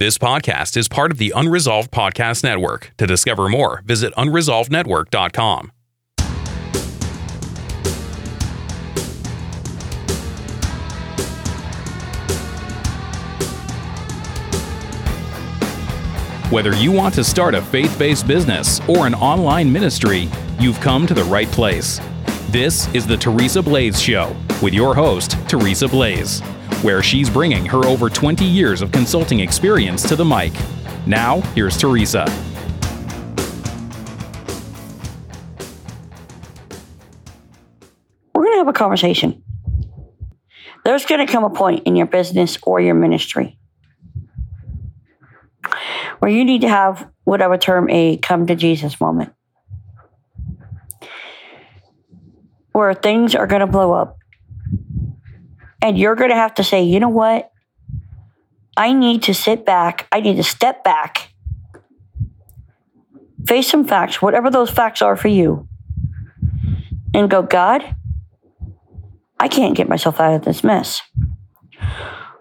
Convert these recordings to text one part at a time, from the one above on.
This podcast is part of the Unresolved Podcast Network. To discover more, visit unresolvednetwork.com. Whether you want to start a faith based business or an online ministry, you've come to the right place. This is the Teresa Blaes Show with your host, Teresa Blaes, where she's bringing her over 20 years of consulting experience to the mic. Now, here's Teresa. We're going to have a conversation. There's going to come a point in your business or your ministry where you need to have what I would term a come to Jesus moment. Where things are going to blow up. And you're going to have to say, you know what? I need to sit back. I need to step back, face some facts, whatever those facts are for you, and go, God, I can't get myself out of this mess.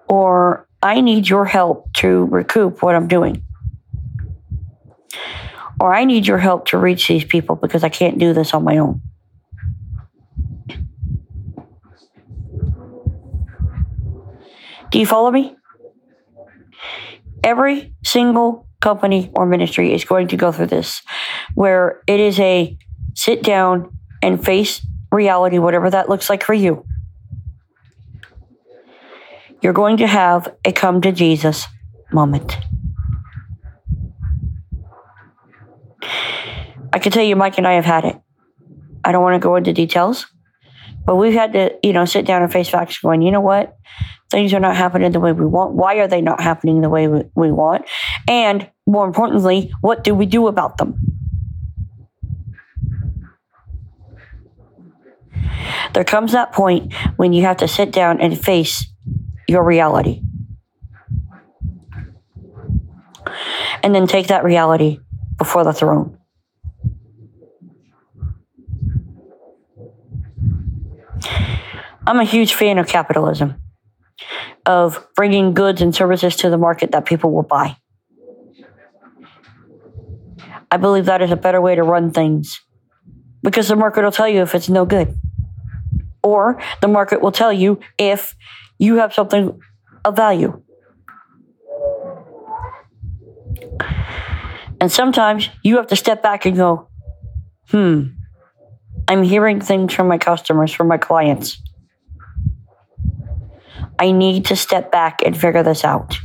Or I need your help to recoup what I'm doing. Or I need your help to reach these people because I can't do this on my own. Do you follow me? Every single company or ministry is going to go through this, where it is a sit down and face reality, whatever that looks like for you. You're going to have a come to Jesus moment. I can tell you, Mike and I have had it. I don't want to go into details, but we've had to, you know, sit down and face facts going, you know what? Things are not happening the way we want. Why are they not happening the way we, we want? And more importantly, what do we do about them? There comes that point when you have to sit down and face your reality. And then take that reality before the throne. I'm a huge fan of capitalism, of bringing goods and services to the market that people will buy. I believe that is a better way to run things because the market will tell you if it's no good. Or the market will tell you if you have something of value. And sometimes you have to step back and go, hmm, I'm hearing things from my customers, from my clients. I need to step back and figure this out.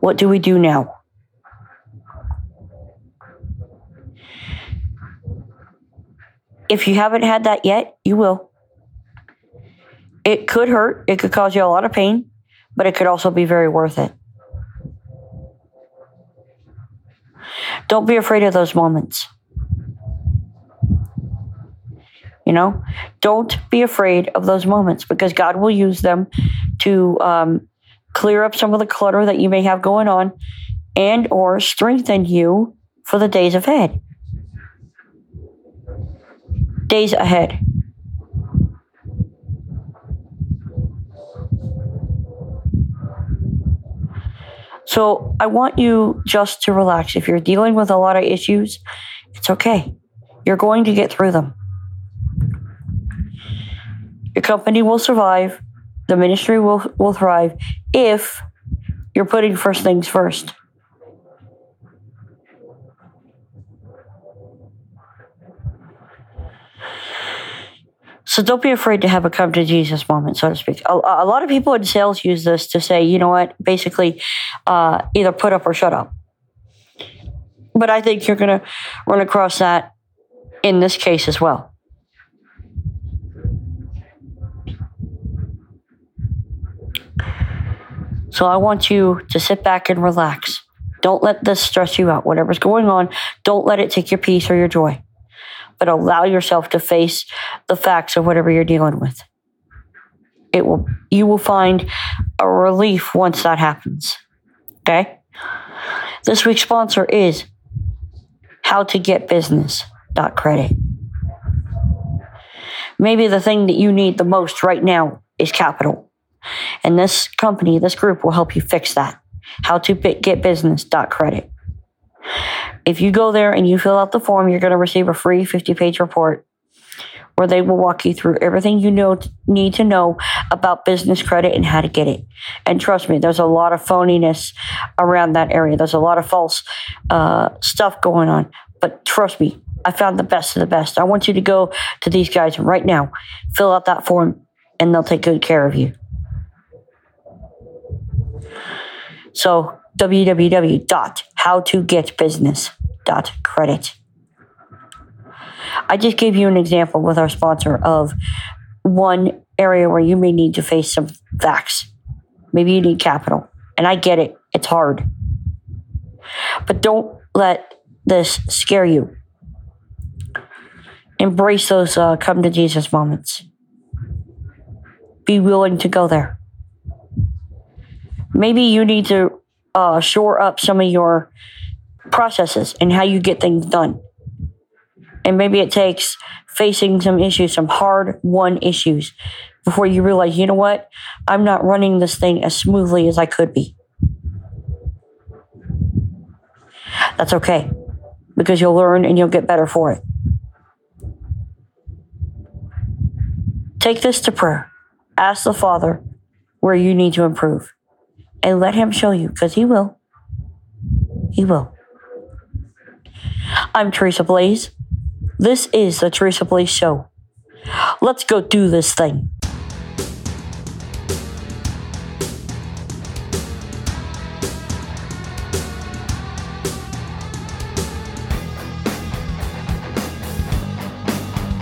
What do we do now? If you haven't had that yet, you will. It could hurt, it could cause you a lot of pain, but it could also be very worth it. Don't be afraid of those moments. You know, don't be afraid of those moments because God will use them to um, clear up some of the clutter that you may have going on and or strengthen you for the days ahead. Days ahead. So I want you just to relax. If you're dealing with a lot of issues, it's okay. You're going to get through them. Your company will survive. The ministry will, will thrive if you're putting first things first. So don't be afraid to have a come to Jesus moment, so to speak. A, a lot of people in sales use this to say, you know what, basically, uh, either put up or shut up. But I think you're going to run across that in this case as well. So I want you to sit back and relax. Don't let this stress you out. Whatever's going on, don't let it take your peace or your joy but allow yourself to face the facts of whatever you're dealing with. It will you will find a relief once that happens. Okay? This week's sponsor is how to get business credit. Maybe the thing that you need the most right now is capital. And this company, this group will help you fix that. How to get business credit. If you go there and you fill out the form, you're going to receive a free 50 page report where they will walk you through everything you know need to know about business credit and how to get it. And trust me, there's a lot of phoniness around that area. There's a lot of false uh, stuff going on. But trust me, I found the best of the best. I want you to go to these guys right now, fill out that form, and they'll take good care of you. So www.howtogetbusiness.credit. I just gave you an example with our sponsor of one area where you may need to face some facts. Maybe you need capital. And I get it, it's hard. But don't let this scare you. Embrace those uh, come to Jesus moments. Be willing to go there. Maybe you need to uh, shore up some of your processes and how you get things done. And maybe it takes facing some issues, some hard won issues, before you realize, you know what? I'm not running this thing as smoothly as I could be. That's okay because you'll learn and you'll get better for it. Take this to prayer. Ask the Father where you need to improve and let Him show you because He will. He will. I'm Teresa Blaes. This is the Teresa Blaes Show. Let's go do this thing.